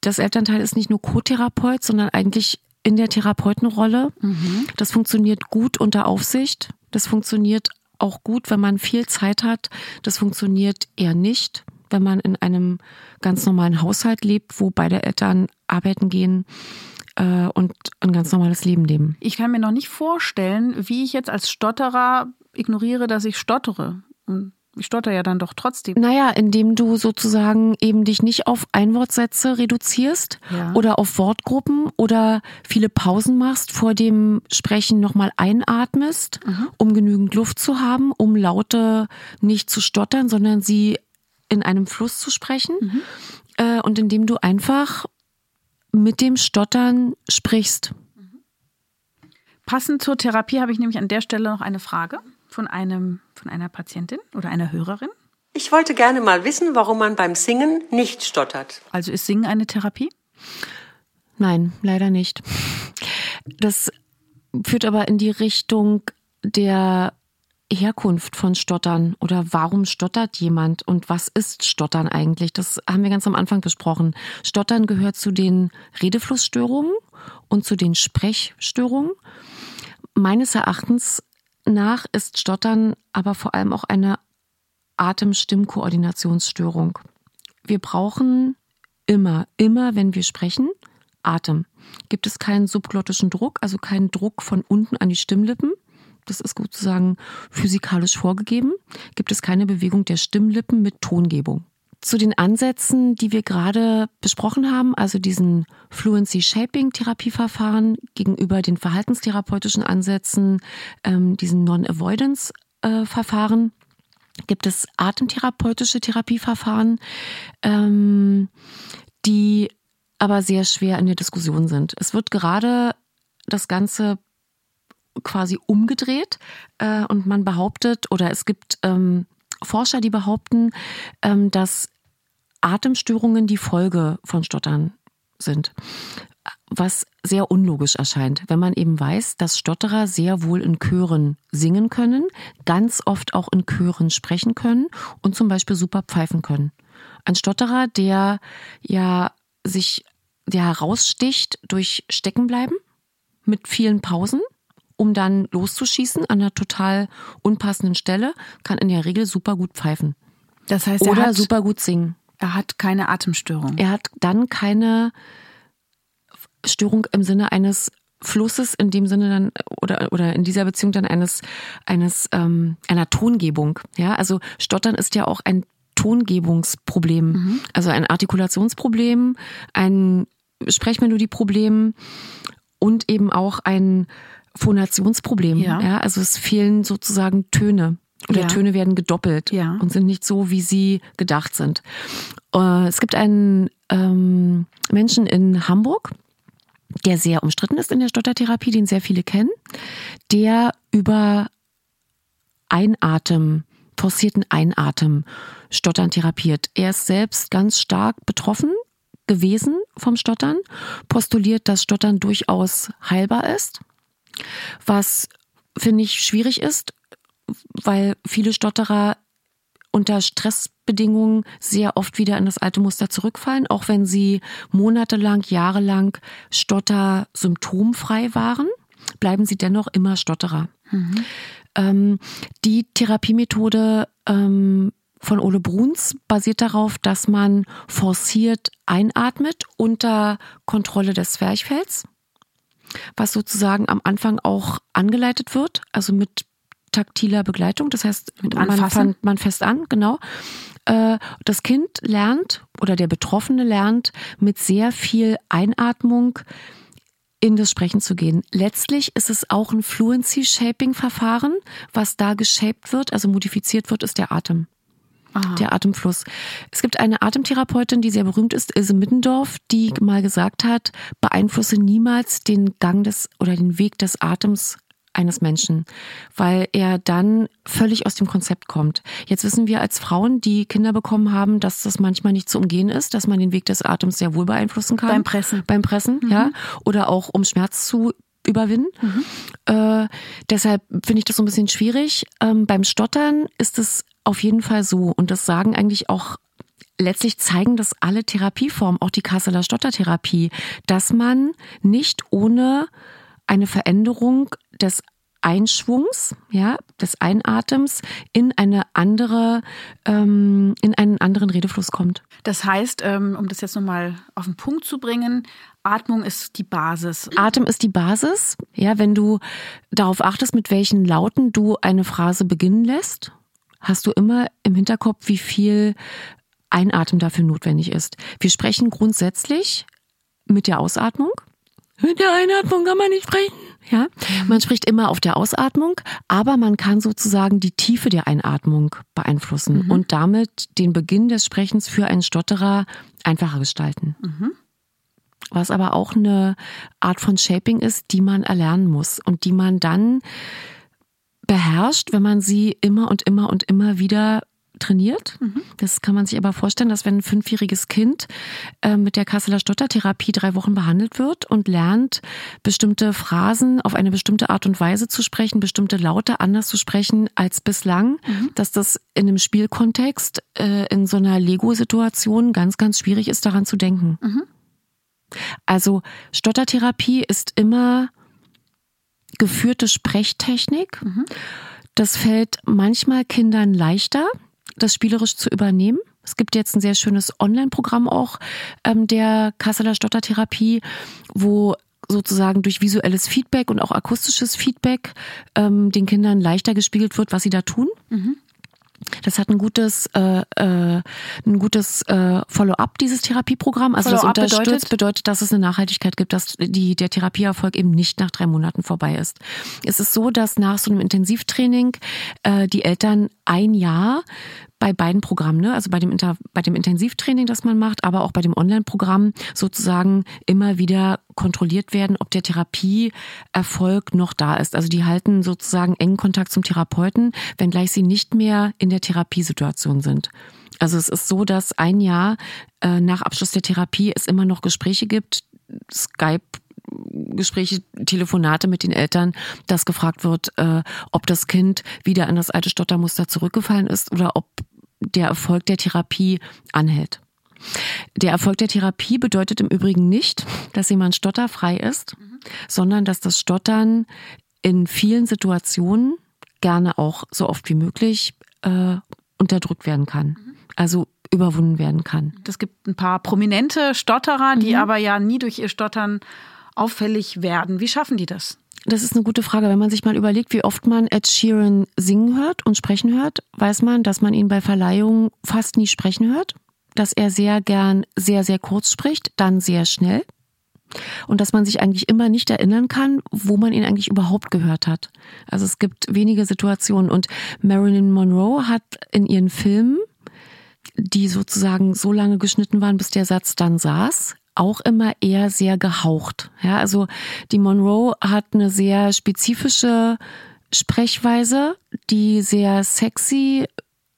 das Elternteil ist nicht nur Co-Therapeut, sondern eigentlich in der Therapeutenrolle. Mhm. Das funktioniert gut unter Aufsicht. Das funktioniert auch gut, wenn man viel Zeit hat. Das funktioniert eher nicht wenn man in einem ganz normalen Haushalt lebt, wo beide Eltern arbeiten gehen äh, und ein ganz normales Leben leben. Ich kann mir noch nicht vorstellen, wie ich jetzt als Stotterer ignoriere, dass ich stottere. Ich stotter ja dann doch trotzdem. Naja, indem du sozusagen eben dich nicht auf Einwortsätze reduzierst ja. oder auf Wortgruppen oder viele Pausen machst, vor dem Sprechen nochmal einatmest, mhm. um genügend Luft zu haben, um Laute nicht zu stottern, sondern sie in einem Fluss zu sprechen mhm. äh, und indem du einfach mit dem Stottern sprichst. Passend zur Therapie habe ich nämlich an der Stelle noch eine Frage von einem von einer Patientin oder einer Hörerin. Ich wollte gerne mal wissen, warum man beim Singen nicht stottert. Also ist Singen eine Therapie? Nein, leider nicht. Das führt aber in die Richtung der Herkunft von Stottern oder warum stottert jemand und was ist Stottern eigentlich? Das haben wir ganz am Anfang besprochen. Stottern gehört zu den Redeflussstörungen und zu den Sprechstörungen. Meines Erachtens nach ist Stottern aber vor allem auch eine Atem-Stimm-Koordinationsstörung. Wir brauchen immer, immer, wenn wir sprechen, Atem. Gibt es keinen subglottischen Druck, also keinen Druck von unten an die Stimmlippen, das ist sozusagen physikalisch vorgegeben, gibt es keine Bewegung der Stimmlippen mit Tongebung. zu den Ansätzen, die wir gerade besprochen haben, also diesen Fluency Shaping Therapieverfahren gegenüber den verhaltenstherapeutischen Ansätzen, ähm, diesen Non-Avoidance äh, Verfahren, gibt es atemtherapeutische Therapieverfahren, ähm, die aber sehr schwer in der Diskussion sind. Es wird gerade das Ganze quasi umgedreht äh, und man behauptet oder es gibt ähm, Forscher, die behaupten, ähm, dass Atemstörungen die Folge von Stottern sind. Was sehr unlogisch erscheint, wenn man eben weiß, dass Stotterer sehr wohl in Chören singen können, ganz oft auch in Chören sprechen können und zum Beispiel super pfeifen können. Ein Stotterer, der ja sich, der heraussticht durch Steckenbleiben mit vielen Pausen, um dann loszuschießen an einer total unpassenden Stelle, kann in der Regel super gut pfeifen. Das heißt, Oder er hat, super gut singen. er hat keine Atemstörung. Er hat dann keine Störung im Sinne eines Flusses, in dem Sinne dann oder oder in dieser Beziehung dann eines eines ähm, einer Tongebung. Ja, also Stottern ist ja auch ein Tongebungsproblem, also ein Artikulationsproblem, ein Sprechmelodieproblem und eben auch ein Phonationsproblem. Ja. Ja, also es fehlen sozusagen Töne oder Ja. Töne werden gedoppelt Ja. und sind nicht so, wie sie gedacht sind. Äh, Es gibt einen ähm, Menschen in Hamburg, der sehr umstritten ist in der Stottertherapie, den sehr viele kennen, der über Einatmen, forcierten Einatmen Stottern therapiert. Er ist selbst ganz stark betroffen gewesen vom Stottern, postuliert, dass Stottern durchaus heilbar ist, was finde ich schwierig ist, weil viele Stotterer unter Stressbedingungen sehr oft wieder in das alte Muster zurückfallen, auch wenn sie monatelang, jahrelang Stotter symptomfrei waren, bleiben sie dennoch immer Stotterer. Ähm, die Therapiemethode ähm, von Ole Bruns basiert darauf, dass man forciert einatmet unter Kontrolle des Zwerchfells, was sozusagen am Anfang auch angeleitet wird, also mit taktiler Begleitung. Das heißt, Mit man fand man fest an, genau. Äh, Das Kind lernt oder der Betroffene lernt mit sehr viel Einatmung in das Sprechen zu gehen. Letztlich ist es auch ein Fluency-Shaping-Verfahren. Was da geshaped wird, also modifiziert wird, ist der Atem. Aha. Der Atemfluss. Es gibt eine Atemtherapeutin, die sehr berühmt ist, Ilse Middendorf, die mal gesagt hat, beeinflusse niemals den Gang des oder den Weg des Atems eines Menschen, weil er dann völlig aus dem Konzept kommt. Jetzt wissen wir als Frauen, die Kinder bekommen haben, dass das manchmal nicht zu umgehen ist, dass man den Weg des Atems sehr wohl beeinflussen kann. Beim Pressen. Beim Pressen, ja. Oder auch um Schmerz zu überwinden. Äh, deshalb finde ich das so ein bisschen schwierig. Ähm, beim Stottern ist es auf jeden Fall so, und das sagen eigentlich auch letztlich zeigen das alle Therapieformen, auch die Kasseler Stottertherapie, dass man nicht ohne eine Veränderung des Einschwungs, ja, des Einatems in eine andere, ähm, in einen anderen Redefluss kommt. Das heißt, ähm, um das jetzt nochmal auf den Punkt zu bringen, Atmung ist die Basis. Atem ist die Basis. Ja, wenn du darauf achtest, mit welchen Lauten du eine Phrase beginnen lässt, hast du immer im Hinterkopf, wie viel Einatmen dafür notwendig ist. Wir sprechen grundsätzlich mit der Ausatmung. Mit der Einatmung kann man nicht sprechen. Ja, man spricht immer auf der Ausatmung, aber man kann sozusagen die Tiefe der Einatmung beeinflussen und damit den Beginn des Sprechens für einen Stotterer einfacher gestalten was aber auch eine Art von Shaping ist, die man erlernen muss und die man dann beherrscht, wenn man sie immer und immer und immer wieder trainiert. Das kann man sich aber vorstellen, dass wenn ein fünfjähriges Kind äh, mit der Kasseler Stottertherapie drei Wochen behandelt wird und lernt, bestimmte Phrasen auf eine bestimmte Art und Weise zu sprechen, bestimmte Laute anders zu sprechen als bislang, dass das in einem Spielkontext, äh, in so einer Lego-Situation ganz, ganz schwierig ist, daran zu denken. Also Stottertherapie ist immer geführte Sprechtechnik. Das fällt manchmal Kindern leichter, das spielerisch zu übernehmen. Es gibt jetzt ein sehr schönes Online-Programm auch ähm, der Kasseler Stottertherapie, wo sozusagen durch visuelles Feedback und auch akustisches Feedback ähm, den Kindern leichter gespiegelt wird, was sie da tun. Das hat ein gutes, äh, äh, ein gutes äh, Follow-up, dieses Therapieprogramm. Also das unterstützt, bedeutet? bedeutet, dass es eine Nachhaltigkeit gibt, dass die, der Therapieerfolg eben nicht nach drei Monaten vorbei ist. Es ist so, dass nach so einem Intensivtraining äh, die Eltern ein Jahr bei beiden Programmen, ne? also bei dem, Inter bei dem Intensivtraining, das man macht, aber auch bei dem Online-Programm sozusagen immer wieder kontrolliert werden, ob der Therapieerfolg noch da ist. Also die halten sozusagen engen Kontakt zum Therapeuten, wenngleich sie nicht mehr in der Therapiesituation sind. Also es ist so, dass ein Jahr äh, nach Abschluss der Therapie es immer noch Gespräche gibt, Skype Gespräche, Telefonate mit den Eltern, dass gefragt wird, äh, ob das Kind wieder an das alte Stottermuster zurückgefallen ist oder ob der Erfolg der Therapie anhält. Der Erfolg der Therapie bedeutet im Übrigen nicht, dass jemand stotterfrei ist, mhm. sondern dass das Stottern in vielen Situationen gerne auch so oft wie möglich äh, unterdrückt werden kann. Mhm. Also überwunden werden kann. Es gibt ein paar prominente Stotterer, die mhm. aber ja nie durch ihr Stottern auffällig werden. Wie schaffen die das? Das ist eine gute Frage. Wenn man sich mal überlegt, wie oft man Ed Sheeran singen hört und sprechen hört, weiß man, dass man ihn bei Verleihungen fast nie sprechen hört, dass er sehr gern sehr, sehr kurz spricht, dann sehr schnell und dass man sich eigentlich immer nicht erinnern kann, wo man ihn eigentlich überhaupt gehört hat. Also es gibt wenige Situationen und Marilyn Monroe hat in ihren Filmen, die sozusagen so lange geschnitten waren, bis der Satz dann saß, auch immer eher sehr gehaucht. Ja, also die Monroe hat eine sehr spezifische Sprechweise, die sehr sexy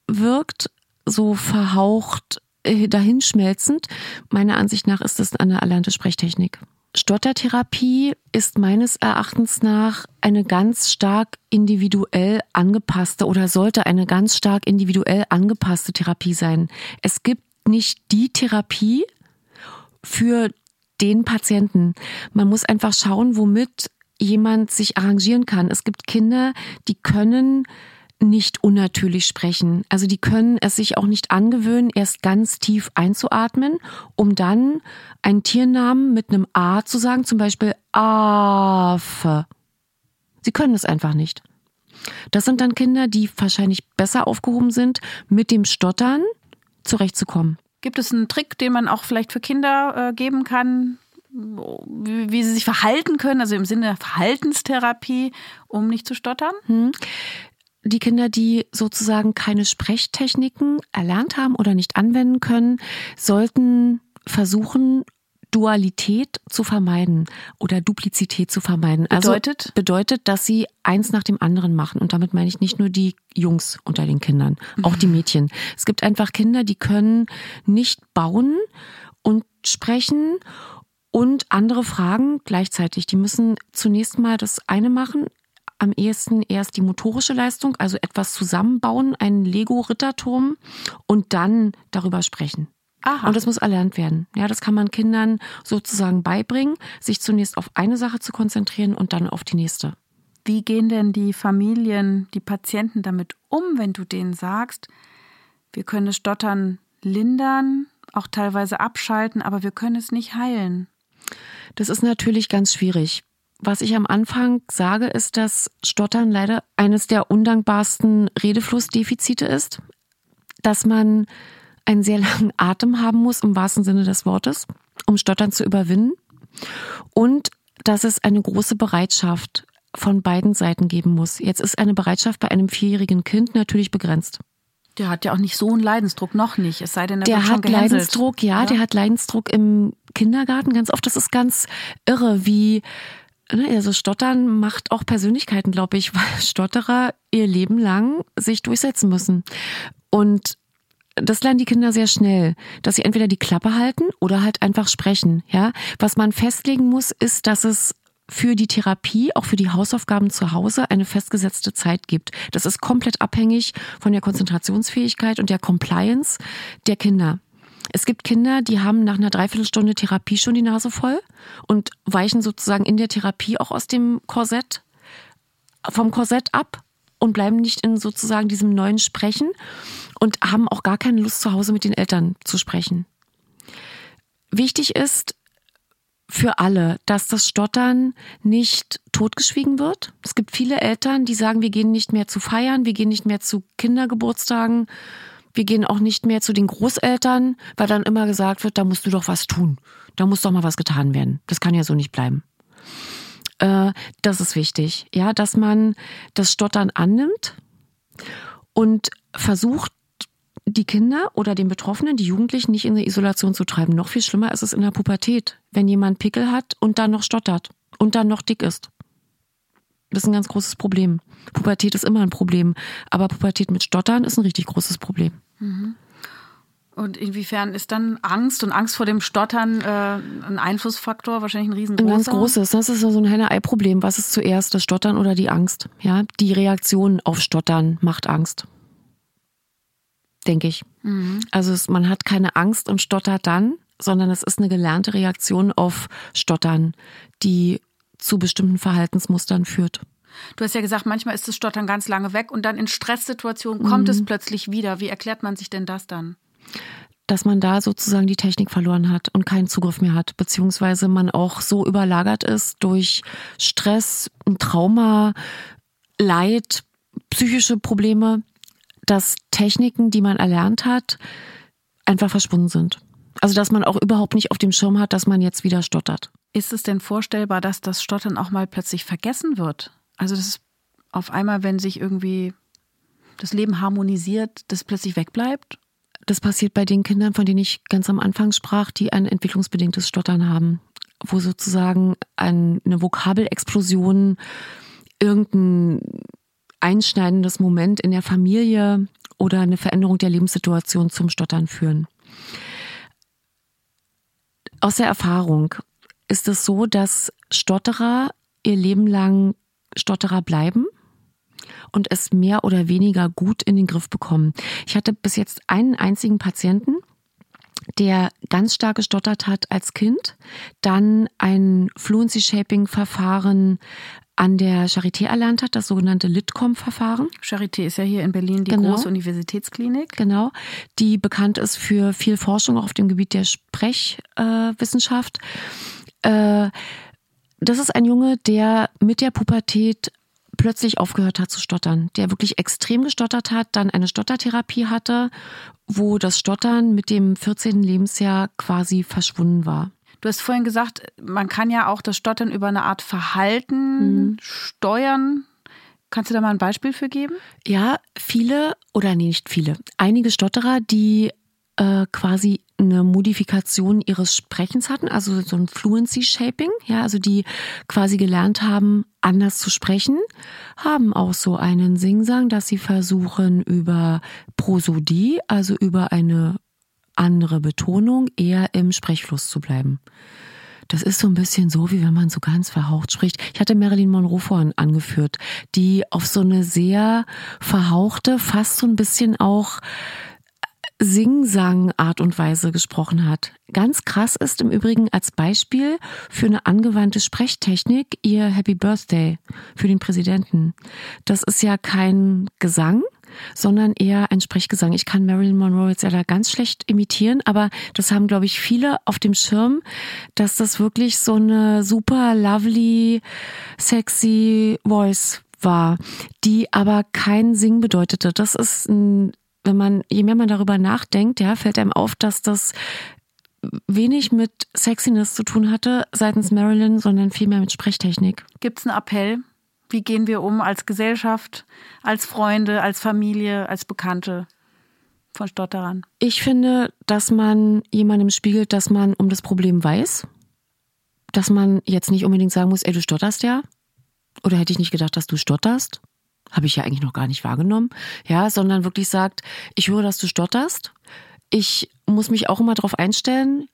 wirkt, so verhaucht, äh, dahinschmelzend. Meiner Ansicht nach ist das eine erlernte Sprechtechnik. Stottertherapie ist meines Erachtens nach eine ganz stark individuell angepasste oder sollte eine ganz stark individuell angepasste Therapie sein. Es gibt nicht die Therapie, für den Patienten. Man muss einfach schauen, womit jemand sich arrangieren kann. Es gibt Kinder, die können nicht unnatürlich sprechen. Also die können es sich auch nicht angewöhnen, erst ganz tief einzuatmen, um dann einen Tiernamen mit einem A zu sagen, zum Beispiel Affe. Sie können es einfach nicht. Das sind dann Kinder, die wahrscheinlich besser aufgehoben sind, mit dem Stottern zurechtzukommen. Gibt es einen Trick, den man auch vielleicht für Kinder äh, geben kann, wie, wie, sie sich verhalten können, also im Sinne der Verhaltenstherapie, um nicht zu stottern? Hm. Die Kinder, die sozusagen keine Sprechtechniken erlernt haben oder nicht anwenden können, sollten versuchen, Dualität zu vermeiden oder Duplizität zu vermeiden. Also bedeutet? Also bedeutet, dass sie eins nach dem anderen machen. Und damit meine ich nicht nur die Jungs unter den Kindern, auch die mhm. Mädchen. Es gibt einfach Kinder, die können nicht bauen und sprechen und andere Fragen gleichzeitig. Die müssen zunächst mal das eine machen, am ehesten erst die motorische Leistung, also etwas zusammenbauen, einen Lego-Ritterturm und dann darüber sprechen. Aha. Und das muss erlernt werden. Ja, das kann man Kindern sozusagen beibringen, sich zunächst auf eine Sache zu konzentrieren und dann auf die nächste. Wie gehen denn die Familien, die Patienten damit um, wenn du denen sagst, wir können das Stottern lindern, auch teilweise abschalten, aber wir können es nicht heilen? Das ist natürlich ganz schwierig. Was ich am Anfang sage, ist, dass Stottern leider eines der undankbarsten Redeflussdefizite ist, dass man einen sehr langen Atem haben muss, im wahrsten Sinne des Wortes, um Stottern zu überwinden. Und dass es eine große Bereitschaft von beiden Seiten geben muss. Jetzt ist eine Bereitschaft bei einem vierjährigen Kind natürlich begrenzt. Der hat ja auch nicht so einen Leidensdruck, noch nicht. Es sei denn, der, der hat Leidensdruck, ja, ja, der hat Leidensdruck im Kindergarten ganz oft. Das ist ganz irre, wie ne, also Stottern macht auch Persönlichkeiten, glaube ich, weil Stotterer ihr Leben lang sich durchsetzen müssen. Und das lernen die Kinder sehr schnell, dass sie entweder die Klappe halten oder halt einfach sprechen. Ja, was man festlegen muss, ist, dass es für die Therapie, auch für die Hausaufgaben zu Hause eine festgesetzte Zeit gibt. Das ist komplett abhängig von der Konzentrationsfähigkeit und der Compliance der Kinder. Es gibt Kinder, die haben nach einer Dreiviertelstunde Therapie schon die Nase voll und weichen sozusagen in der Therapie auch aus dem Korsett, vom Korsett ab und bleiben nicht in sozusagen diesem neuen Sprechen und haben auch gar keine Lust zu Hause mit den Eltern zu sprechen. Wichtig ist, für alle, dass das Stottern nicht totgeschwiegen wird. Es gibt viele Eltern, die sagen, wir gehen nicht mehr zu feiern, wir gehen nicht mehr zu Kindergeburtstagen, wir gehen auch nicht mehr zu den Großeltern, weil dann immer gesagt wird, da musst du doch was tun. Da muss doch mal was getan werden. Das kann ja so nicht bleiben. Äh, das ist wichtig, ja, dass man das Stottern annimmt und versucht, die Kinder oder den Betroffenen, die Jugendlichen nicht in die Isolation zu treiben. Noch viel schlimmer ist es in der Pubertät, wenn jemand Pickel hat und dann noch stottert und dann noch dick ist. Das ist ein ganz großes Problem. Pubertät ist immer ein Problem, aber Pubertät mit Stottern ist ein richtig großes Problem. Mhm. Und inwiefern ist dann Angst und Angst vor dem Stottern äh, ein Einflussfaktor, wahrscheinlich ein riesengroßer? Ein ganz großes. Das ist so ein Henne-Ei-Problem. Was ist zuerst, das Stottern oder die Angst? Ja, die Reaktion auf Stottern macht Angst denke ich. Mhm. Also es, man hat keine Angst und stottert dann, sondern es ist eine gelernte Reaktion auf Stottern, die zu bestimmten Verhaltensmustern führt. Du hast ja gesagt, manchmal ist das Stottern ganz lange weg und dann in Stresssituationen kommt mhm. es plötzlich wieder. Wie erklärt man sich denn das dann? Dass man da sozusagen die Technik verloren hat und keinen Zugriff mehr hat, beziehungsweise man auch so überlagert ist durch Stress, Trauma, Leid, psychische Probleme, dass Techniken, die man erlernt hat, einfach verschwunden sind. Also dass man auch überhaupt nicht auf dem Schirm hat, dass man jetzt wieder stottert. Ist es denn vorstellbar, dass das Stottern auch mal plötzlich vergessen wird? Also dass auf einmal, wenn sich irgendwie das Leben harmonisiert, das plötzlich wegbleibt? Das passiert bei den Kindern, von denen ich ganz am Anfang sprach, die ein entwicklungsbedingtes Stottern haben, wo sozusagen eine Vokabelexplosion, irgendein einschneidendes Moment in der Familie oder eine Veränderung der Lebenssituation zum Stottern führen. Aus der Erfahrung ist es so, dass Stotterer ihr Leben lang Stotterer bleiben und es mehr oder weniger gut in den Griff bekommen. Ich hatte bis jetzt einen einzigen Patienten, der ganz stark gestottert hat als Kind, dann ein Fluency Shaping Verfahren an der Charité erlernt hat, das sogenannte Litcom-Verfahren. Charité ist ja hier in Berlin die genau. große Universitätsklinik. Genau, die bekannt ist für viel Forschung auf dem Gebiet der Sprechwissenschaft. Äh, das ist ein Junge, der mit der Pubertät plötzlich aufgehört hat zu stottern, der wirklich extrem gestottert hat, dann eine Stottertherapie hatte, wo das Stottern mit dem 14. Lebensjahr quasi verschwunden war. Du hast vorhin gesagt, man kann ja auch das Stottern über eine Art Verhalten mhm. steuern. Kannst du da mal ein Beispiel für geben? Ja, viele oder nee, nicht viele. Einige Stotterer, die äh, quasi eine Modifikation ihres Sprechens hatten, also so ein Fluency Shaping, ja, also die quasi gelernt haben, anders zu sprechen, haben auch so einen Singsang, dass sie versuchen über Prosodie, also über eine andere Betonung, eher im Sprechfluss zu bleiben. Das ist so ein bisschen so, wie wenn man so ganz verhaucht spricht. Ich hatte Marilyn Monroe vorhin angeführt, die auf so eine sehr verhauchte, fast so ein bisschen auch Sing-Sang-Art und Weise gesprochen hat. Ganz krass ist im Übrigen als Beispiel für eine angewandte Sprechtechnik ihr Happy Birthday für den Präsidenten. Das ist ja kein Gesang, sondern eher ein Sprechgesang. Ich kann Marilyn Monroe jetzt ja da ganz schlecht imitieren, aber das haben, glaube ich, viele auf dem Schirm, dass das wirklich so eine super lovely, sexy Voice war, die aber kein Sing bedeutete. Das ist ein, wenn man, je mehr man darüber nachdenkt, ja, fällt einem auf, dass das wenig mit Sexiness zu tun hatte seitens Marilyn, sondern vielmehr mit Sprechtechnik. Gibt es einen Appell wie gehen wir um als Gesellschaft, als Freunde, als Familie, als Bekannte von Stotterern? Ich finde, dass man jemandem spiegelt, dass man um das Problem weiß. Dass man jetzt nicht unbedingt sagen muss, ey, du stotterst ja. Oder hätte ich nicht gedacht, dass du stotterst? Habe ich ja eigentlich noch gar nicht wahrgenommen. Ja, sondern wirklich sagt, ich höre, dass du stotterst. Ich muss mich auch immer darauf einstellen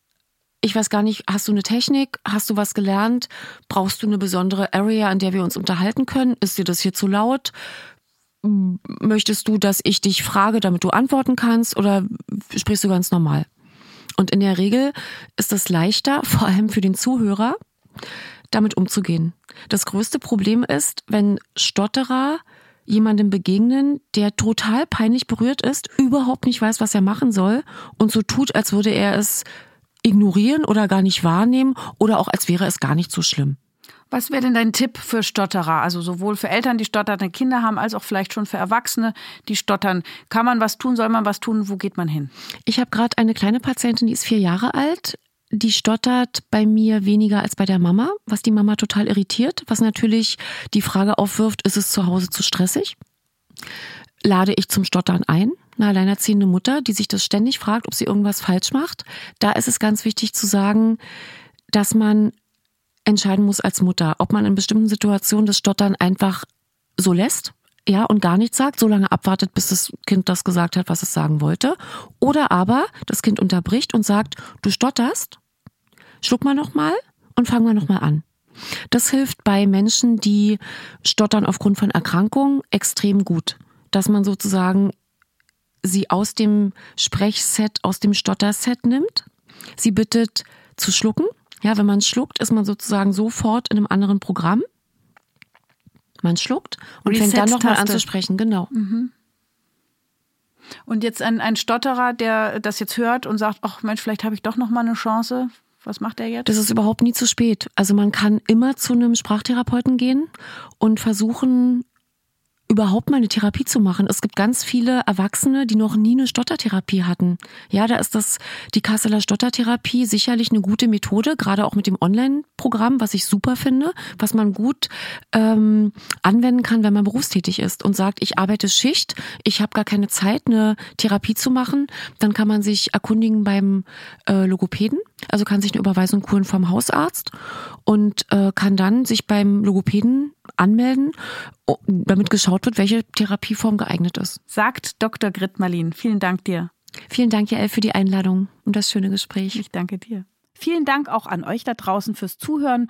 ich weiß gar nicht, hast du eine Technik? Hast du was gelernt? Brauchst du eine besondere Area, an der wir uns unterhalten können? Ist dir das hier zu laut? Möchtest du, dass ich dich frage, damit du antworten kannst oder sprichst du ganz normal? Und in der Regel ist es leichter, vor allem für den Zuhörer, damit umzugehen. Das größte Problem ist, wenn Stotterer jemandem begegnen, der total peinlich berührt ist, überhaupt nicht weiß, was er machen soll und so tut, als würde er es ignorieren oder gar nicht wahrnehmen oder auch als wäre es gar nicht so schlimm. Was wäre denn dein Tipp für Stotterer? Also sowohl für Eltern, die stotternde Kinder haben, als auch vielleicht schon für Erwachsene, die stottern. Kann man was tun? Soll man was tun? Wo geht man hin? Ich habe gerade eine kleine Patientin, die ist vier Jahre alt. Die stottert bei mir weniger als bei der Mama, was die Mama total irritiert, was natürlich die Frage aufwirft, ist es zu Hause zu stressig? Lade ich zum Stottern ein? Eine alleinerziehende Mutter, die sich das ständig fragt, ob sie irgendwas falsch macht. Da ist es ganz wichtig zu sagen, dass man entscheiden muss als Mutter, ob man in bestimmten Situationen das Stottern einfach so lässt, ja, und gar nichts sagt, so lange abwartet, bis das Kind das gesagt hat, was es sagen wollte. Oder aber das Kind unterbricht und sagt, du stotterst, schluck mal nochmal und fang mal nochmal an. Das hilft bei Menschen, die stottern aufgrund von Erkrankungen extrem gut. Dass man sozusagen sie aus dem Sprechset, aus dem Stotterset nimmt, sie bittet zu schlucken ja, wenn man schluckt, ist man sozusagen sofort in einem anderen Programm. Man schluckt und fängt dann nochmal an zu sprechen, genau. Mhm. Und jetzt ein, ein Stotterer, der das jetzt hört und sagt, ach Mensch, vielleicht habe ich doch nochmal eine Chance. Was macht er jetzt? Das ist überhaupt nie zu spät. Also man kann immer zu einem Sprachtherapeuten gehen und versuchen, überhaupt mal eine Therapie zu machen. Es gibt ganz viele Erwachsene, die noch nie eine Stottertherapie hatten. Ja, da ist das die Kasseler Stottertherapie sicherlich eine gute Methode, gerade auch mit dem Online-Programm, was ich super finde, was man gut ähm, anwenden kann, wenn man berufstätig ist und sagt, ich arbeite Schicht, ich habe gar keine Zeit, eine Therapie zu machen. Dann kann man sich erkundigen beim äh, Logopäden, also kann sich eine Überweisung holen vom Hausarzt und äh, kann dann sich beim Logopäden anmelden, damit geschaut wird, welche Therapieform geeignet ist. Sagt Dr. Grit-Marlin. Vielen Dank dir. Vielen Dank, Jael, für die Einladung und das schöne Gespräch. Ich danke dir. Vielen Dank auch an euch da draußen fürs Zuhören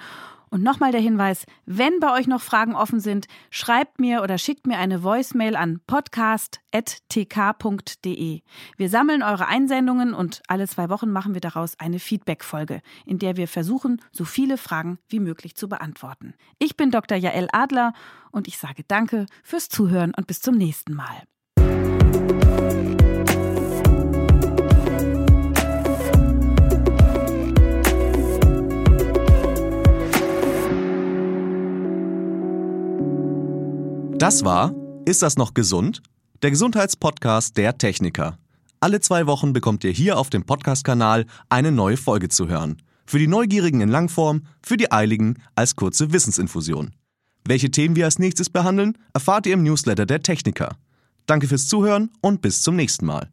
und nochmal der Hinweis, wenn bei euch noch Fragen offen sind, schreibt mir oder schickt mir eine Voicemail an podcast.tk.de. Wir sammeln eure Einsendungen und alle zwei Wochen machen wir daraus eine Feedback-Folge, in der wir versuchen, so viele Fragen wie möglich zu beantworten. Ich bin Dr. Jael Adler und ich sage Danke fürs Zuhören und bis zum nächsten Mal. Das war Ist das noch gesund? Der Gesundheitspodcast der Techniker. Alle zwei Wochen bekommt ihr hier auf dem Podcast-Kanal eine neue Folge zu hören. Für die Neugierigen in Langform, für die Eiligen als kurze Wissensinfusion. Welche Themen wir als nächstes behandeln, erfahrt ihr im Newsletter der Techniker. Danke fürs Zuhören und bis zum nächsten Mal.